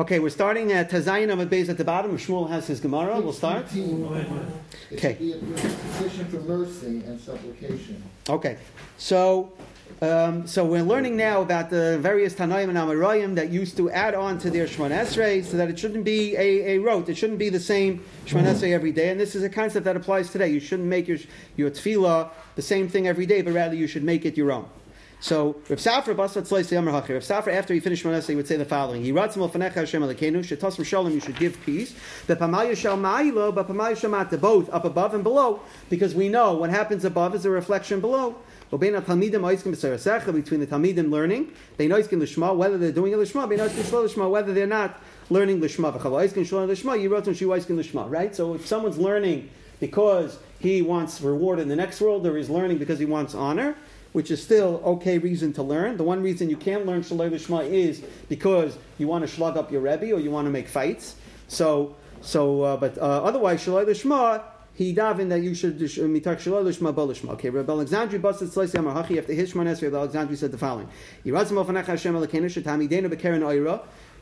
Okay, we're starting at Tazayin Amad Beis at the bottom. Shmuel has his Gemara. We'll start. Okay. should be a petition for mercy and supplication. Okay, so um, so we're learning now about the various Tanaim and Amarayim that used to add on to their Shemon Esrei so that it shouldn't be a, a rote. It shouldn't be the same Shemon Esrei every day. And this is a concept that applies today. You shouldn't make your, your tefillah the same thing every day, but rather you should make it your own. So Rav Safra Basat Tzleis Yamar Hachi. Rav Safra, after he finished Shemon Esrei, would say the following: He Yiratzim Lefanecha Hashem Elokeinu Shetasm Shalom. You should give peace. Bepamal Yishal Ma'ilo, Bepamal Yishal Mata, both up above and below, because we know what happens above is a reflection below. Between the Talmidim learning, they know Lishma, whether they're doing a Lishma, they know Lishma, whether they're not learning. Lishma, right? So if someone's learning because he wants reward in the next world, or he's learning because he wants honor, which is still okay reason to learn. The one reason you can't learn Shalai Lishma is because you want to slug up your Rebbe or you want to make fights. So, so, uh, but uh, otherwise, Shalai Lishma, he davened that you should mitak shalol lishma bolishma. Okay, Rabbi Alexandri busted slice yamar hachi after his shmones. Rabbi Alexandri said the following: Hashem.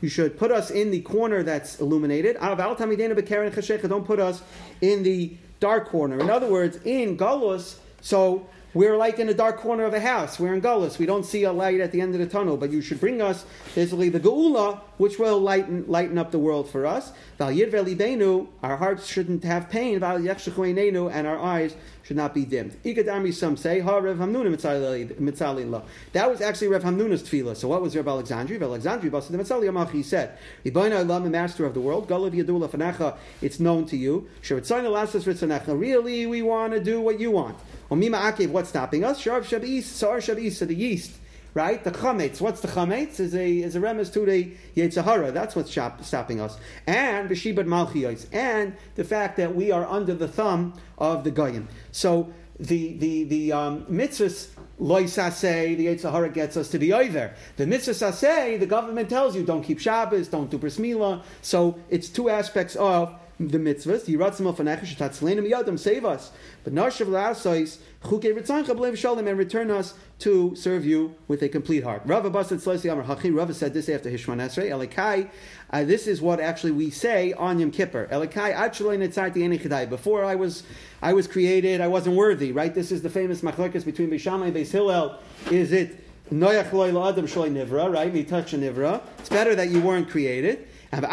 You should put us in the corner that's illuminated. Don't put us in the dark corner. In other words, in galus, so we're like in a dark corner of a house. We're in Gullus. We don't see a light at the end of the tunnel, but you should bring us basically the Geula, which will lighten, lighten up the world for us. Our hearts shouldn't have pain. And our eyes should not be dimmed. Ikadami, some say, Ha Rev Hamnuna Mitzalillah. That was actually Rev Hamnuna's tefillah. So what was Rev Alexandri? Rev Alexandri, Basid Mitzali Yamach, he said, Ibaina Ilam, the master of the world, Galav Yadula Fanecha, it's known to you. Sharitzayna Lasas Ritzanecha. Really, we want to do what you want. Omima Akev, what's stopping us? Sharv Shabis, Sar Shabis, so the yeast. Right? The chametz. What's the chametz? Is a is a remes to the Yetzer Hara. That's what's shop, stopping us. And B'shibad Malchiyos. And the fact that we are under the thumb of the Goyim. So the the the um, mitzvahs loisaseh, the Yetzer Hara gets us to the over. The mitzvah saseh, the government tells you don't keep Shabbos, don't do bris milah. So it's two aspects of the mitzvahs. Yiratzim alfanecha shetatzlenim yadam save us. But nashav la'asais chuke ritzancha b'lev shalom and return us to serve you with a complete heart. Rava basad tzloisi amar hachi. Rava said this after Hishman Esrei. Elikai. Uh, this is what actually we say on Yom Kippur. Elikai ad netzarti Before I was, I was created. I wasn't worthy. Right. This is the famous machlokes between Beis Shamai and Beis Hillel. Is it noyach loy la'adam shloi nivra? Right. Mitach nivra. It's better that you weren't created. Now that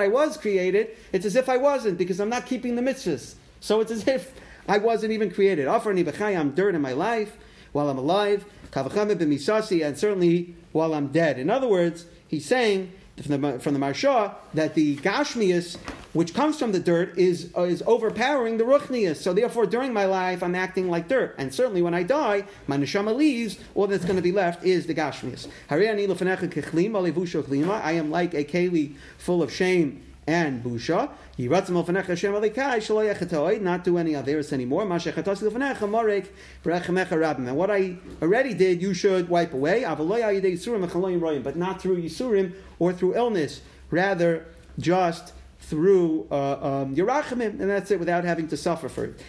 I was created, it's as if I wasn't because I'm not keeping the mitzvahs. So it's as if I wasn't even created. I'm dirt in my life while I'm alive, and certainly while I'm dead. In other words, he's saying from the, from the Marsha that the Gashmias, which comes from the dirt, is, uh, is overpowering the Ruchnias. So therefore, during my life, I'm acting like dirt. And certainly when I die, my Neshama leaves, all that's going to be left is the Gashmias. I am like a keli full of shame and busha. Not do any averis anymore. And what I already did, you should wipe away. But not through Yisurim or through illness. Rather, just through uh, um, and that's it, without having to suffer for it.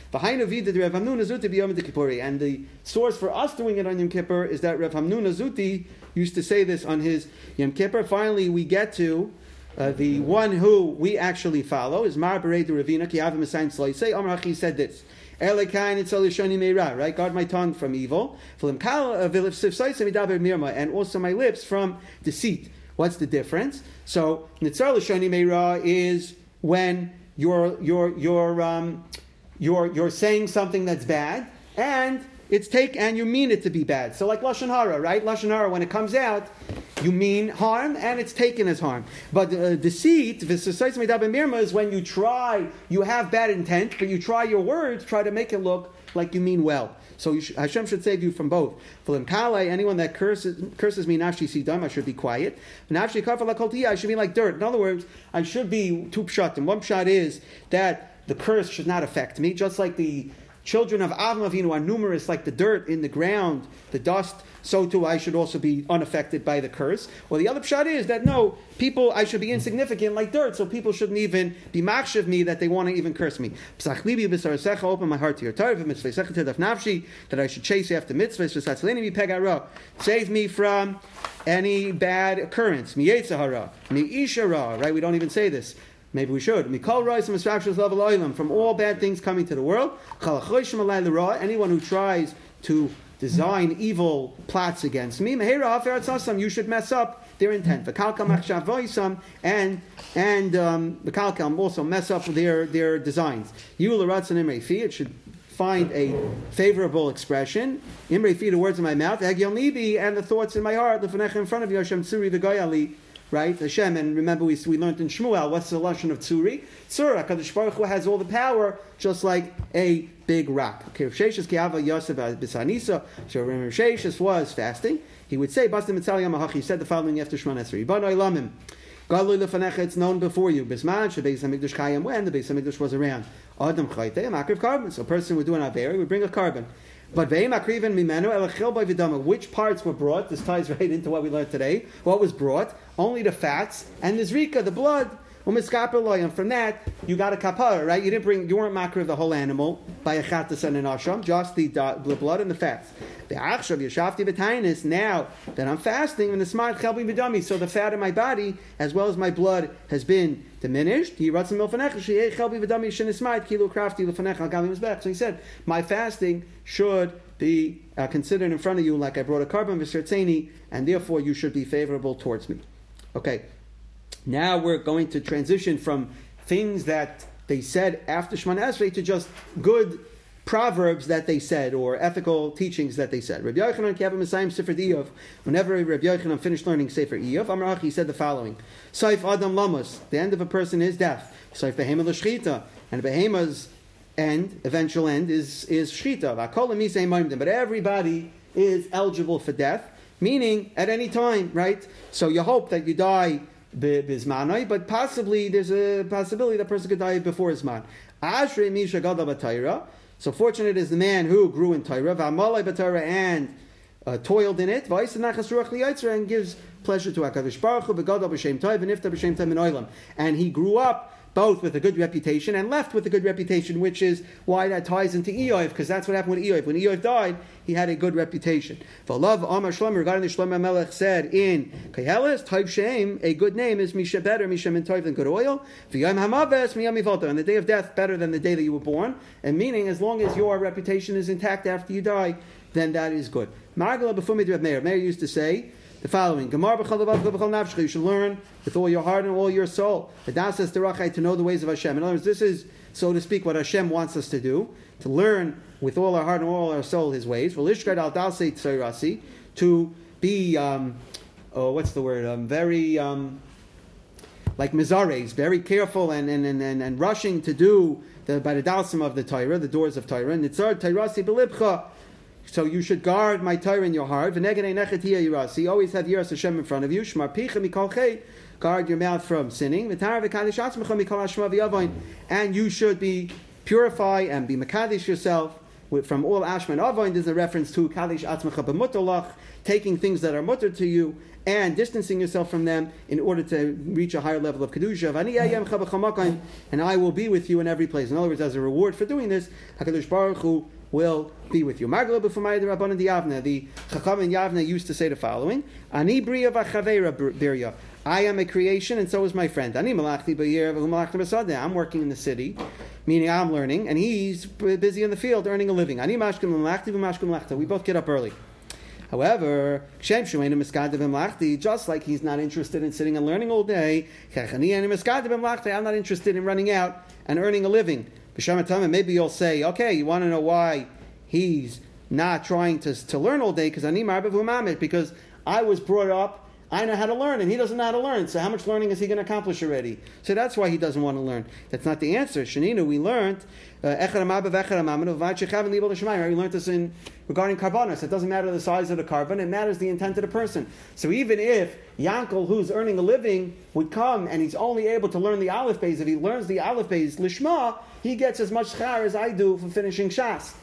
And the source for us doing it on Yom Kippur is that Rav Hamnuna Zuti used to say this on his Yom Kippur. Finally, we get to uh, the one who we actually follow is Mar Berei de Ravina, Ki Avim Esaim Say Amar Hachi said this. Right? Guard my tongue from evil. Uh, and also my lips from deceit. What's the difference? So, Nitzar Lashoni Meira is when you're, you're, you're, um, you're, you're saying something that's bad, and it's take and you mean it to be bad. So like lashon hara, right? Lashon hara, when it comes out, you mean harm and it's taken as harm. But uh, deceit, is when you try, you have bad intent, but you try your words, try to make it look like you mean well. So should, Hashem should save you from both. Limkale, anyone that curses, curses me, nafshi sidam, I should be quiet. Nafshi I should be like dirt. In other words, I should be two pshat. And one pshat is that the curse should not affect me, just like the children of Avram Avinu are numerous like the dirt in the ground, the dust, so too I should also be unaffected by the curse. Well, the other pshat is that no, people, I should be insignificant like dirt, so people shouldn't even be makshiv me that they want to even curse me. Open my heart to your Torah, that I should chase after mitzvahs, save me from any bad occurrence, right? We don't even say this. Maybe we should. From all bad things coming to the world. Anyone who tries to design evil plots against me, you should mess up their intent. And and um, the kalkam also mess up their their designs. It should find a favorable expression. Imre the words in my mouth, and the thoughts in my heart. In front of you, Hashem the Goyali right? Hashem, and remember we, we learned in Shmuel, what's the lashon of Tzuri? Tzura, Kadosh Baruch Hu has all the power, just like a big rock. Okay, Rav Sheshes Kiava Yosef Bisanisa, so Rav Sheshes was fasting. He would say, Bastim Mitzali Yamahachi, he said the following after Shemon Esrei, Banoi Lamim, Galui Lefanecha, it's known before you, Bisman, Shabeis HaMikdash Kayam, when the Beis HaMikdash was around. Adam Chayte, makriv korban. So a person would do an Averi, would bring a korban. But which parts were brought? This ties right into what we learned today. What was brought? Only the fats and the zrika, the blood. And from that, you got a kapara, right? You didn't bring, you weren't makar of the whole animal by a chatas and an asham, just the, the blood and the fats. The achshav yashafti b'tainis. Now that I'm fasting, and the smart chelbi b'dami, so the fat in my body as well as my blood has been diminished. He So he said, my fasting should be uh, considered in front of you like I brought a korban v'sertzeni, and therefore you should be favorable towards me. Okay, now we're going to transition from things that they said after Shemana Esrei to just good proverbs that they said or ethical teachings that they said. Rabbi Yochanan Kiavim Messiah Sefer Iyov. Whenever Rabbi Yochanan finished learning Sefer Iyov, Amrach he said the following: Saif Adam Lamas. The end of a person is death. Saif Behema L'Shchita, and Behema's end, eventual end, is is Shchita. But everybody is eligible for death, meaning at any time, right? So you hope that you die but possibly there's a possibility that person could die before his man. Ashrei Misha so fortunate is the man who grew in Torah, v'amalei b'Torah, and uh, toiled in it, and gives pleasure to Hakadosh Baruch Hu, v'gadol b'shem tov, and ifta b'shem tov And he grew up both with a good reputation and left with a good reputation, which is why that ties into Eoiv, because that's what happened with Eoiv. When Eoiv died, he had a good reputation. For love Amar Shlomo, regarding the Shlomo Melech said in Kehelis, Toiv Shem, a good name is Misha better, Misha min than good oil. V'yam Hamaves, Miyam and the day of death better than the day that you were born. And meaning, as long as your reputation is intact after you die, then that is good. Margala Befumi Meir. Meir used to say, the following. You should learn with all your heart and all your soul. To know the ways of Hashem. In other words, this is, so to speak, what Hashem wants us to do. To learn with all our heart and all our soul His ways. To be, um, oh, what's the word? Um, very, um, like Mizares, very careful and, and, and, and, and rushing to do the, by the of the Torah, the doors of Torah. Nitzar Tairasi Belibcha so you should guard my Torah in your heart. You always have Yiras Hashem in front of you. Guard your mouth from sinning. And you should be purify and be Makadish yourself from all Ashman Avoin. There's a reference to Kalish Atzmacha b'mutolach, taking things that are mutter to you and distancing yourself from them in order to reach a higher level of kedusha. And I will be with you in every place. In other words, as a reward for doing this, Hakadosh Baruch Hu will be with you. Margala b'fumayid rabbanon di Yavna. The Chacham in Yavna used to say the following: Ani bria birya. I am a creation, and so is my friend. Ani malachti I'm working in the city, meaning I'm learning, and he's busy in the field earning a living. Ani mashkim malachti v'mashkim malachta. We both get up early. However, just like he's not interested in sitting and learning all day, I'm not interested in running out and earning a living. Maybe you'll say, okay, you want to know why he's not trying to, to learn all day because because I was brought up I know how to learn, and he doesn't know how to learn. So how much learning is he going to accomplish already? So that's why he doesn't want to learn. That's not the answer. Shanina, we learned uh, we learned this in regarding korbanos. It doesn't matter the size of the korban; it matters the intent of the person. So even if Yankel, who's earning a living, would come and he's only able to learn the aleph beis, if he learns the aleph beis lishma, he gets as much schar as I do for finishing shas.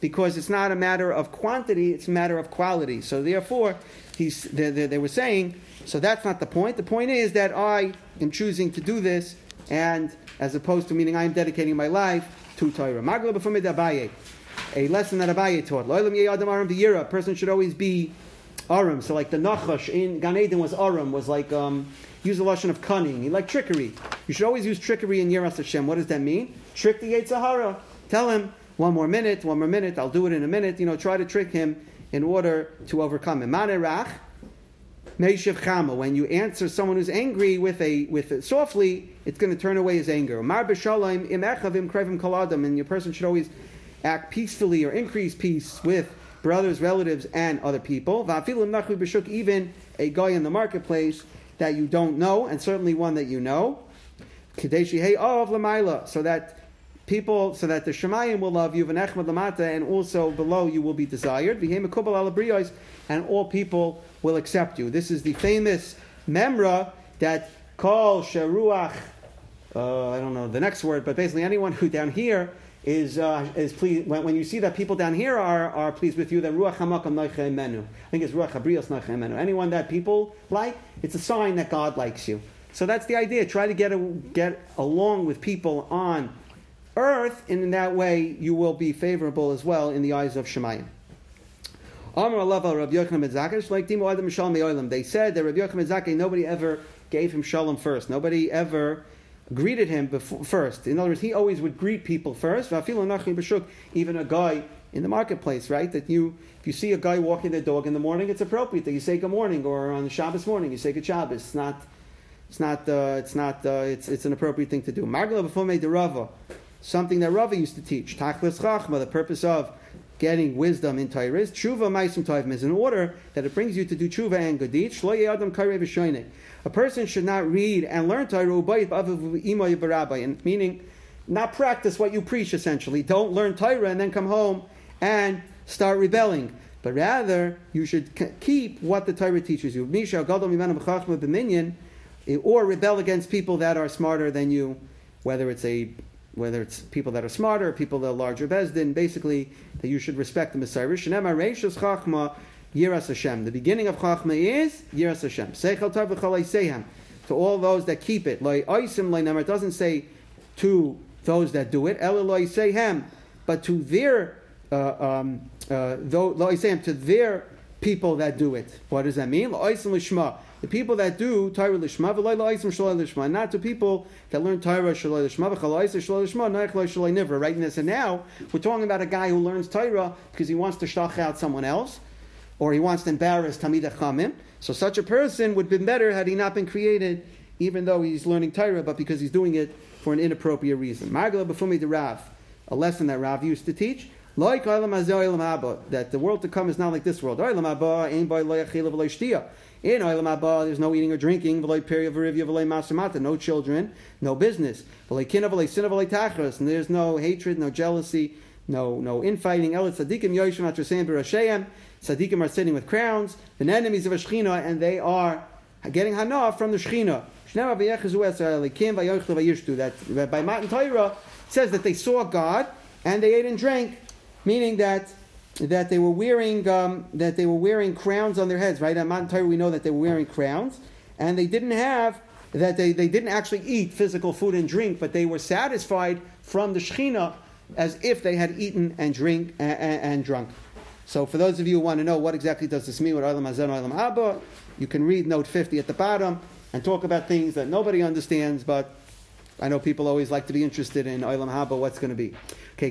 because it's not a matter of quantity, it's a matter of quality. So therefore, he's, they, they, they were saying, so that's not the point. The point is that I am choosing to do this, and as opposed to meaning I am dedicating my life to Torah. A lesson that Abaye taught. A person should always be Aram. So like the Nachash in Gan Eden was Aram, was like um, use a lesson of cunning. He like trickery. You should always use trickery in Yeras Hashem. What does that mean? Trick the Yetzirah. Tell him one more minute, one more minute. I'll do it in a minute. You know, try to trick him in order to overcome him. Manerach. Meishiv Chama. When you answer someone who's angry with a with a, softly, it's going to turn away his anger. Mar kaladam, and your person should always act peacefully or increase peace with brothers, relatives, and other people. Even a guy in the marketplace that you don't know, and certainly one that you know. So that people, so that the Shemayim will love you, and also below you will be desired. And all people will accept you. This is the famous memra that call sharuach. Uh, I don't know the next word, but basically anyone who down here is uh, is pleased when, when you see that people down here are, are pleased with you. Then ruach hamakam menu. I think it's ruach habrios menu. Anyone that people like, it's a sign that God likes you. So that's the idea. Try to get a, get along with people on earth, and in that way you will be favorable as well in the eyes of Shemayim. They said that Rabbi Yochanan nobody ever gave him shalom first. Nobody ever greeted him before, first. In other words, he always would greet people first. Even a guy in the marketplace, right? That you, if you see a guy walking their dog in the morning, it's appropriate that you say good morning, or on the Shabbos morning you say good Shabbos. It's not, it's not, uh, it's not, uh, it's, it's an appropriate thing to do. Margla before the Rava, something that Rava used to teach. Tachlis Chachma, the purpose of getting wisdom in Torah is tshuva ma'asim tovim is in order that it brings you to do tshuva and gadit. Shlo adam a person should not read and learn Torah, meaning not practice what you preach, essentially. Don't learn Torah and then come home and start rebelling. But rather, you should keep what the Torah teaches you. Or rebel against people that are smarter than you, whether it's a whether it's people that are smarter, people that are larger bezdin, basically that you should respect the Messiah. Yiras Hashem. The beginning of Chachma is Yiras Hashem. Seichel Tov v'chalei To all those that keep it. Loi oisim loi. It doesn't say to those that do it. El loi sehem. But to their, uh, um, uh, sehem, to their people that do it. What does that mean? The people that do Torah lishma. Not to people that learn Torah lishma. Right? And now, we're talking about a guy who learns Torah because he wants to shtach out someone else or he wants to embarrass Tamid Chamim. So such a person would have been better had he not been created, even though he's learning Torah, but because he's doing it for an inappropriate reason. Margala Befumi de Rav, a lesson that Rav used to teach. Like that the world to come is not like this world. In Olam Haba, there's no eating or drinking, no children, no business. And there's no hatred, no jealousy, no no infighting. Tzaddikim are sitting with crowns, the enemies of a Shechina, and they are getting hana from the Shechina. That by Matan Torah says that they saw God and they ate and drank, meaning that that they were wearing um, that they were wearing crowns on their heads. Right at Matan Torah, we know that they were wearing crowns, and they didn't have that they, they didn't actually eat physical food and drink, but they were satisfied from the Shechina as if they had eaten and drink and, and, and drunk. So for those of you who want to know what exactly does this mean with Olam Hazen Olam Abba, you can read note 50 at the bottom and talk about things that nobody understands, but I know people always like to be interested in Olam Haba, what's going to be. Okay.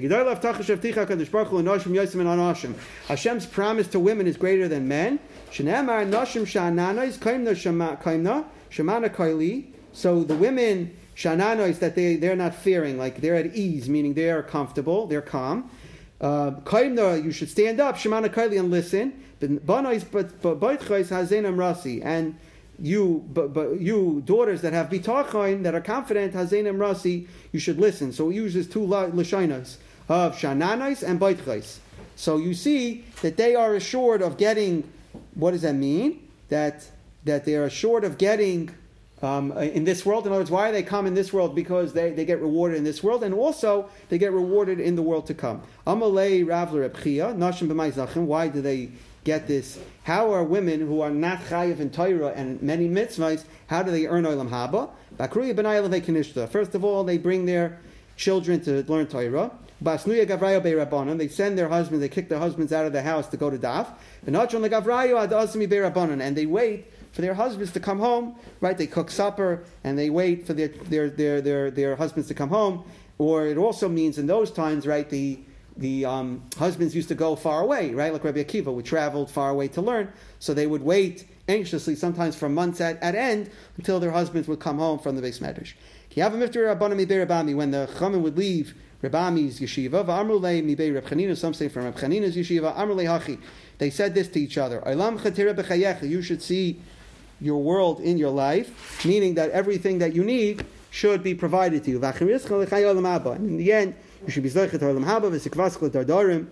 Hashem's promise to women is greater than men. So the women, shananois, that they, they're not fearing, like they're at ease, meaning they are comfortable, they're calm. Uh, Kaimna, you should stand up, Shemana Kaili, and listen. And you, but, but you daughters that have bitachon that are confident hazenim rasi, you should listen. So it uses two lashinas of shananais and baitchais. So you see that they are assured of getting. What does that mean? That that they are assured of getting um, in this world. In other words, why they come in this world? Because they, they get rewarded in this world, and also they get rewarded in the world to come. Amalei Ravler Ebchia, Nashim B'mai Why do they get this? How are women who are not chayiv in Torah and many mitzvahs, how do they earn olam haba? First of all, they bring their children to learn Torah. Basnuya Beirabanan, they send their husbands, they kick their husbands out of the house to go to Daf. And they wait for their husbands to come home, right? They cook supper and they wait for their, their, their, their, their husbands to come home. Or it also means in those times, right, the, the um, husbands used to go far away, right? Like Rabbi Akiva, we traveled far away to learn. So they would wait anxiously, sometimes for months at, at end, until their husbands would come home from the beis medrash. When the Chaman would leave Rabbi Ami's yeshiva, some say from Reb Chanina's yeshiva. They said this to each other, you should see your world in your life, meaning that everything that you need should be provided to you. And in the end, you should be zeichet olam haba v'sikvaskla dardarim,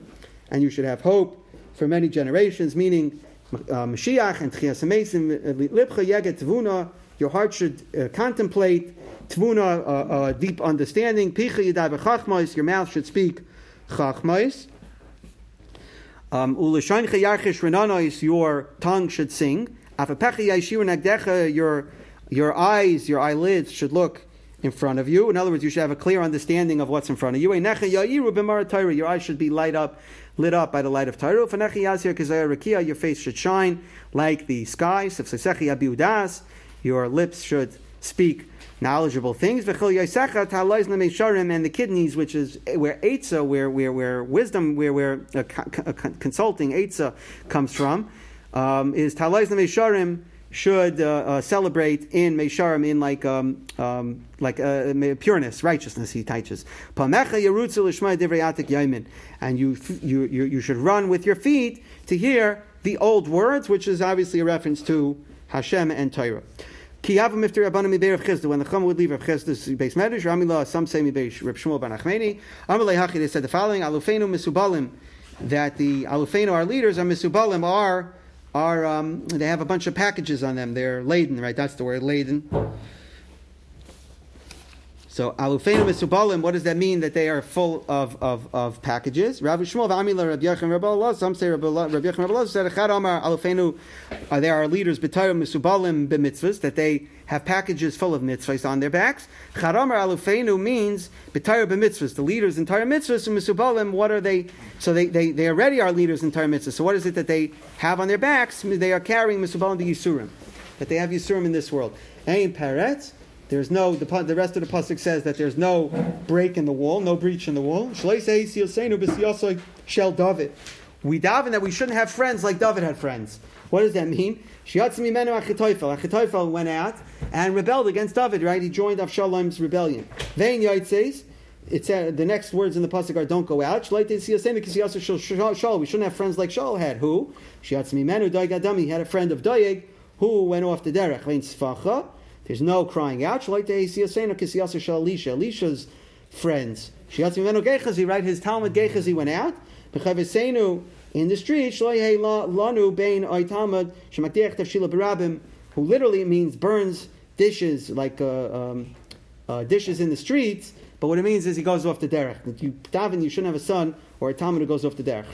and you should have hope for many generations, meaning uh, Mashiach and Tchias Lipcha Yeget Tvuna, your heart should uh, contemplate Tvuna, uh, uh, deep understanding. Picha Yadai Chachmais, your mouth should speak Chachmais. Um, Ulashain Chayarchish Renanois, your tongue should sing. Afapecha Yashir Nagdecha, your your eyes, your eyelids should look in front of you. In other words, you should have a clear understanding of what's in front of you. Your eyes should be light up, lit up by the light of Torah. Your face should shine like the sky. Your lips should speak knowledgeable things. And the kidneys, which is where Eitzah, where, where, where wisdom, where, where uh, consulting Eitzah comes from, um, is Talais Mesharim should uh, uh, celebrate in Mesharim in like um, um, like uh, pureness, righteousness. He teaches. And you, you you you should run with your feet to hear the old words, which is obviously a reference to Hashem and Torah. When the Chum would leave Rav Chisda's beis medrash, Ramila, some say Mibesh Rav Shmuel ben Achmeni, Amalei they said the following, Alufenu Misubalim, that the Alufenu, our leaders, are Misubalim, are are um, they have a bunch of packages on them. They're laden, right? That's the word, laden. So alufeinu misubalim, what does that mean? That they are full of, of, of packages. Rav Shmuel v'amila Rav Yechon Rav Allah. Some say Rav Yechon Rav Allah said Echad Amar alufeinu. Uh, they are leaders b'tayim misubalim b'mitzvahs that they have packages full of mitzvahs on their backs. Chad Amar alufeinu means b'tayim b'mitzvahs. The leaders in Torah mitzvahs and misubalim. What are they? So they, they, they already are leaders in Torah mitzvahs. So what is it that they have on their backs? They are carrying misubalim the yisurim. That they have yisurim in this world. Ein paretz. There's no, the, the rest of the pasuk says that there's no break in the wall, no breach in the wall. Shel David. We daven that we shouldn't have friends like David had friends. What does that mean? Achitophel went out and rebelled against David, right? He joined Avshalom's rebellion. Vein says, it's uh, the next words in the pasuk are "Don't go out." We shouldn't have friends like Shaul had. Who? He had a friend of Doeg who went off the derech. There's no crying out. Elisha's friends. Right? His Talmud Gechazi went out. In the street, who literally means burns dishes, like uh, um, uh, dishes in the streets. But what it means is he goes off the derech. You daven, you shouldn't have a son or a talmud who goes off the derech.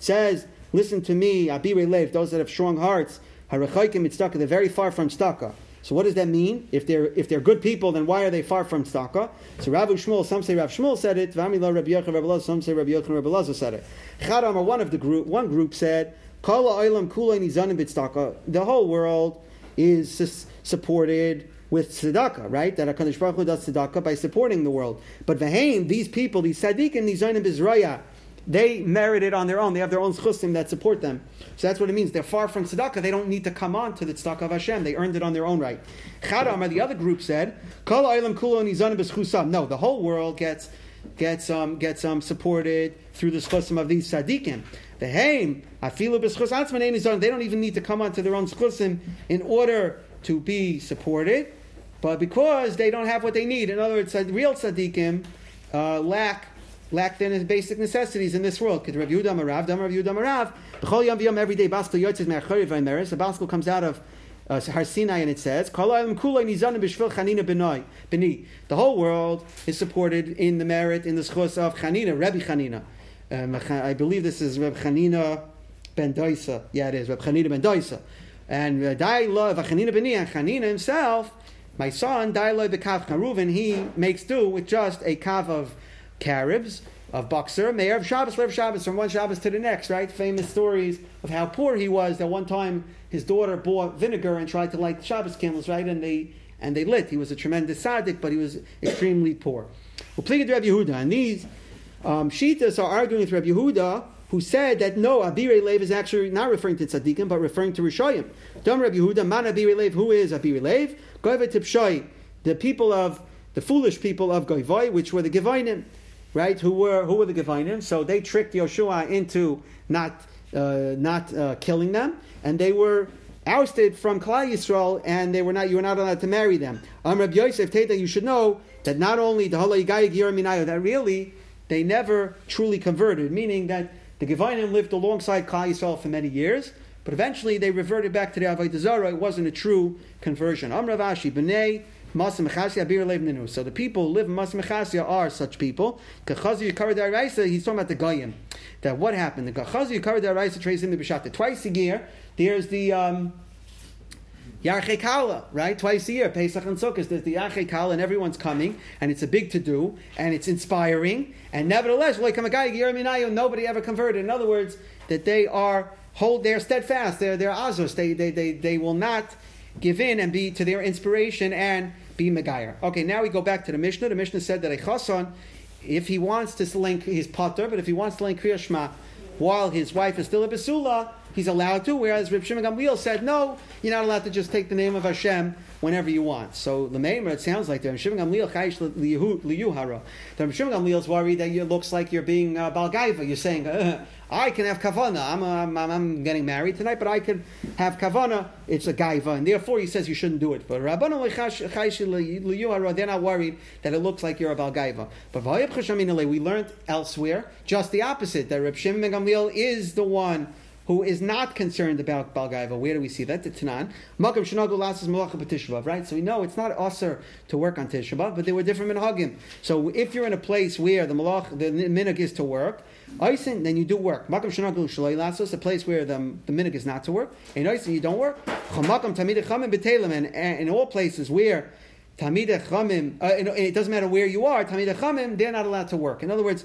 says, listen to me, abire lev, those that have strong hearts. Harachaikim they're very far from staka. So what does that mean? If they're if they're good people, then why are they far from staka? So Rav Shmuel, some say Rav Shmuel said it. Vamila Rabbi Yochanan Rabbi Elazar, some say Rabbi Yochanan Rabbi Elazar said it. Chadam, or one of the group, one group said, Kala Olam Kulay Nizanim Bitstaka. The whole world is supported with tzedakah, right? That Hakadosh Baruch Hu does tzedakah by supporting the world. But v'heim, these people, these tzaddikim, nizanim bizraya, they merit it on their own. They have their own chusim that support them. So that's what it means. They're far from tzedakah. They don't need to come on to the tzedakah of Hashem. They earned it on their own right. Chadam, the other group said, No, the whole world gets gets um, gets um, supported through the chusim of these tzaddikim. The haim, They don't even need to come onto their own chusim in order to be supported, but because they don't have what they need. In other words, real tzaddikim uh, lack lack their basic necessities in this world. Rav Yehuda Marav, Dam Rav Yehuda Marav, B'chol Yom V'Yom every day Baskel Yotzes Me'achoriv V'Imeres. The Baskel comes out of uh, Har Sinai, and it says, The whole world is supported in the merit, in the schos of Chanina, Rabbi Chanina. Um, I believe this is Rabbi Chanina ben Daisa. Yeah, it is, Rabbi Chanina ben Daisa. And uh, Daila, Chanina ben and Chanina himself, my son, Daila bekav Reuven, he makes do with just a kav of caribs, of Boxer, Mayor of Shabbos, Lev Shabbos, from one Shabbos to the next, right? Famous stories of how poor he was. That one time his daughter bought vinegar and tried to light Shabbos candles, right? And they and they lit. He was a tremendous tzaddik, but he was extremely poor. Well, pleaded Rabbi Yehuda, and these um, Shitas are arguing with Rabbi Yehuda, who said that no, Abirei Lev is actually not referring to tzaddikim, but referring to Rishayim. Dom Rabbi Yehuda, man Abirei Lev, who is Abirei Lev? Goiva Tipshai, the people of the foolish people of Goivai, which were the Gevainim right? Who were who were the Gevinim? So they tricked Yoshua into not uh, not uh, killing them, and they were ousted from Klal Yisrael, and they were not you were not allowed to marry them. Um, Rabbi Yosef Teta, you should know that not only the that really they never truly converted, meaning that the Gevinim lived alongside Klal Yisrael for many years. But eventually they reverted back to the Avodah Zarah. It wasn't a true conversion. So the people who live in Masmechasia are such people. He's talking about the Goyim. That what happened? The Kachazi Yikar Daraisa traces in the Bishata. Twice a year, there's the um, Yarche Kala, right? Twice a year, Pesach and Sukkot, there's the Yarche Kala, and everyone's coming, and it's a big to do, and it's inspiring, and nevertheless, nobody ever converted. In other words, that they are hold, they're steadfast, they're they're azos, they they they, they will not give in and be to their inspiration and be Megayer. Okay, now we go back to the Mishnah. The Mishnah said that a chasan, if he wants to link his potter, but if he wants to link Kriya Shema while his wife is still a Basula, he's allowed to, whereas Reb Shimon Gamliel said, no, you're not allowed to just take the name of Hashem whenever you want. So the Meimer, it sounds like the Reb Shimon Gamliel chayish liyuhara. The Reb Shimon Gamliel is worried that it looks like you're being uh, Balgaiva. You're saying, uh, I can have kavana. I'm, I'm, I'm, getting married tonight, but I can have kavana. It's a gaiva, and therefore he says you shouldn't do it. But Rabbanu they're not worried that it looks like you're a balgaiva. But we learned elsewhere just the opposite. That Reb Shimon Gamliel is the one who is not concerned about Balgaiva. Where do we see that? The Tanan. Makam Shanagu Lasas Malacha B'Tishabav, right? So we know it's not usher to work on Tishabav, but there were different minhagim. So if you're in a place where the malach, the minhag is to work, Oisin, then you do work. Makam Shanagu Shalai Lasas, a place where the, the minhag is not to work. In Oisin, you don't work. Chamakam Tamid Chamim B'Telim, and in all places where Tamid Chamim, uh, it doesn't matter where you are, Tamid Chamim, they're not allowed to work. In other words,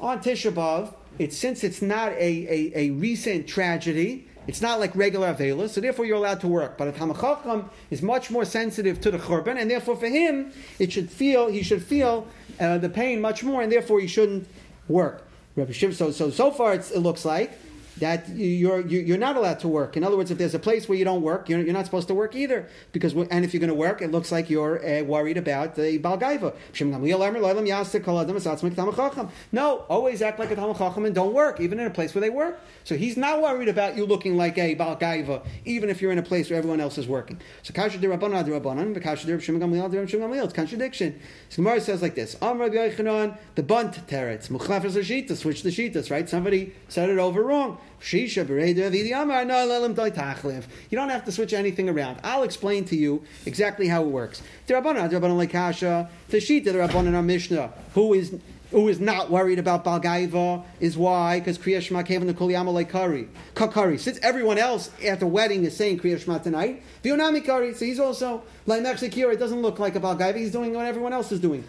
on Tisha it's since it's not a, a, a recent tragedy, it's not like regular Avela, so therefore you're allowed to work. But a Tamachacham is much more sensitive to the Churban, and therefore for him, it should feel, he should feel uh, the pain much more, and therefore he shouldn't work. So, so, so far it looks like that you're you're not allowed to work. In other words, if there's a place where you don't work, you're, not supposed to work either. Because and if you're going to work, it looks like you're uh, worried about the balgaiva. No, always act like a talmud and don't work, even in a place where they work. So he's not worried about you looking like a balgaiva, even if you're in a place where everyone else is working. So kasha de rabbanon de Gamliel. It's contradiction. So Gemara says like this: the bunt teretz, switch the shitas. Right? Somebody said it over wrong. You don't have to switch anything around. I'll explain to you exactly how it works. The Rabbanan, the Lekasha, the Shita, the Rabbanan Mishnah, who is who is not worried about Balgaiva is why? Because Kriya Shema came in the Kuliyama like Kari. Kakari. Since everyone else at the wedding is saying Kriya Shema tonight, Vionami Kari, so he's also like Mechzikira. It doesn't look like a Balgaiva. He's doing what everyone else is doing.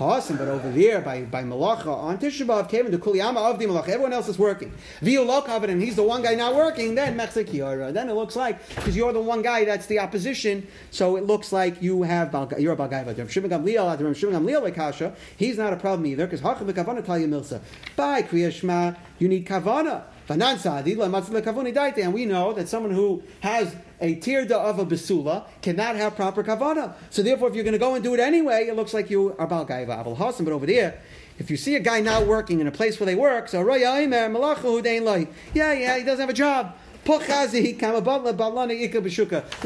Hasim, but over there by, by Malacha on Tisha B'av came into Kuliyama of the Malacha. Everyone else is working. Viu and he's the one guy not working. Then Mechzik Then it looks like because you're the one guy that's the opposition. So it looks like you have you're a Balgaiva. Rav Shimon Gamliel, Gamliel Kasha. He's not a problem either because Hachav Kavana Talia Milsa. By Kriyashma, you need Kavana. And we know that someone who has a tirda of a besula cannot have proper kavana. So therefore, if you're going to go and do it anyway, it looks like you are balgaiva aval hasim. But over there, if you see a guy not working in a place where they work, so yeah, yeah, he doesn't have a job. There's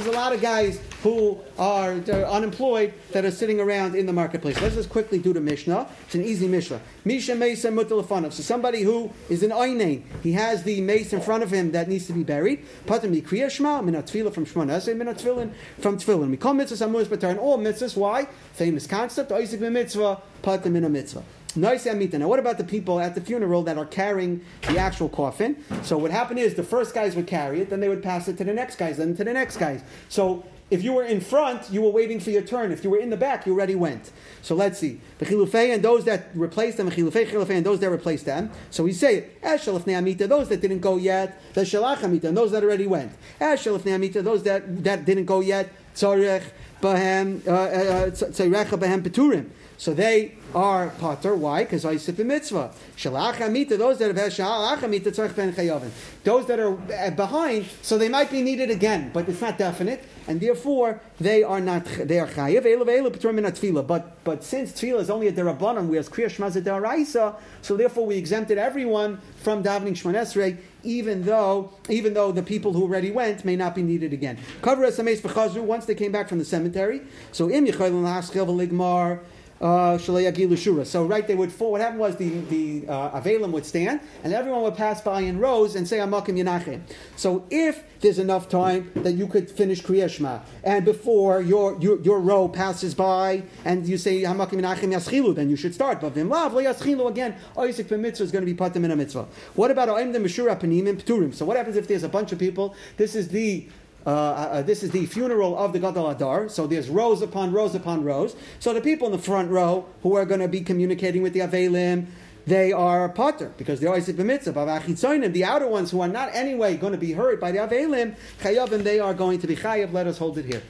a lot of guys who are unemployed that are sitting around in the marketplace. Let's just quickly do the Mishnah. It's an easy Mishnah. Misha Mesa Mutalafanov. So somebody who is an Einain, he has the mace in front of him that needs to be buried. Patam Kriya Shema, Minat Tefillah from Shema Naseh, Minat Tefillin from Tefillin. We call mitzvahs Amuris Batar, and all mitzvahs. Why? Famous concept, Isaac mitzvah, a mitzvah. Nice amita. Now, what about the people at the funeral that are carrying the actual coffin? So, what happened is the first guys would carry it, then they would pass it to the next guys, then to the next guys. So, if you were in front, you were waiting for your turn. If you were in the back, you already went. So let's see. The chilufei and those that replaced them, chilufei, and those that replaced them. So we say those that didn't go yet. The shalach amita, and those that already went. Those that, that didn't go yet. Bahem, uh, uh, tzorech, bahem, peturim. So they are potter. Why? Because I sit the mitzvah. Shalach amita, those that have had shalach amita ben. Those that are uh, behind, so they might be needed again, but it's not definite, and therefore they are not they are p'turim min. But but since tefillah is only a derabanan, whereas kriya shema is a deraisa, so therefore we exempted everyone from davening shmanesrei, even though even though the people who already went may not be needed again. Cover as once they came back from the cemetery. So im yichaylim laschil v'ligmar. Uh, so right, they would fall. What happened was the the uh, Avelim would stand, and everyone would pass by in rows and say Amakim Yanachim. So if there's enough time that you could finish Kriyashma, and before your, your your row passes by, and you say Hamakim Yanachim Yaschilu, then you should start. But Vimlav Yaschilu again, Isaac ben Mitzvah is going to be patim in a mitzvah. What about Oim the Meshura Panim and Pturim? So what happens if there's a bunch of people? This is the uh, uh, this is the funeral of the Gadol Hador. So there's rows upon rows upon rows. So the people in the front row who are going to be communicating with the Avelim, they are potter because they're Isaac b'mitzvah. The outer ones who are not anyway going to be hurt by the Avelim, chayavim, they are going to be chayav. Let us hold it here.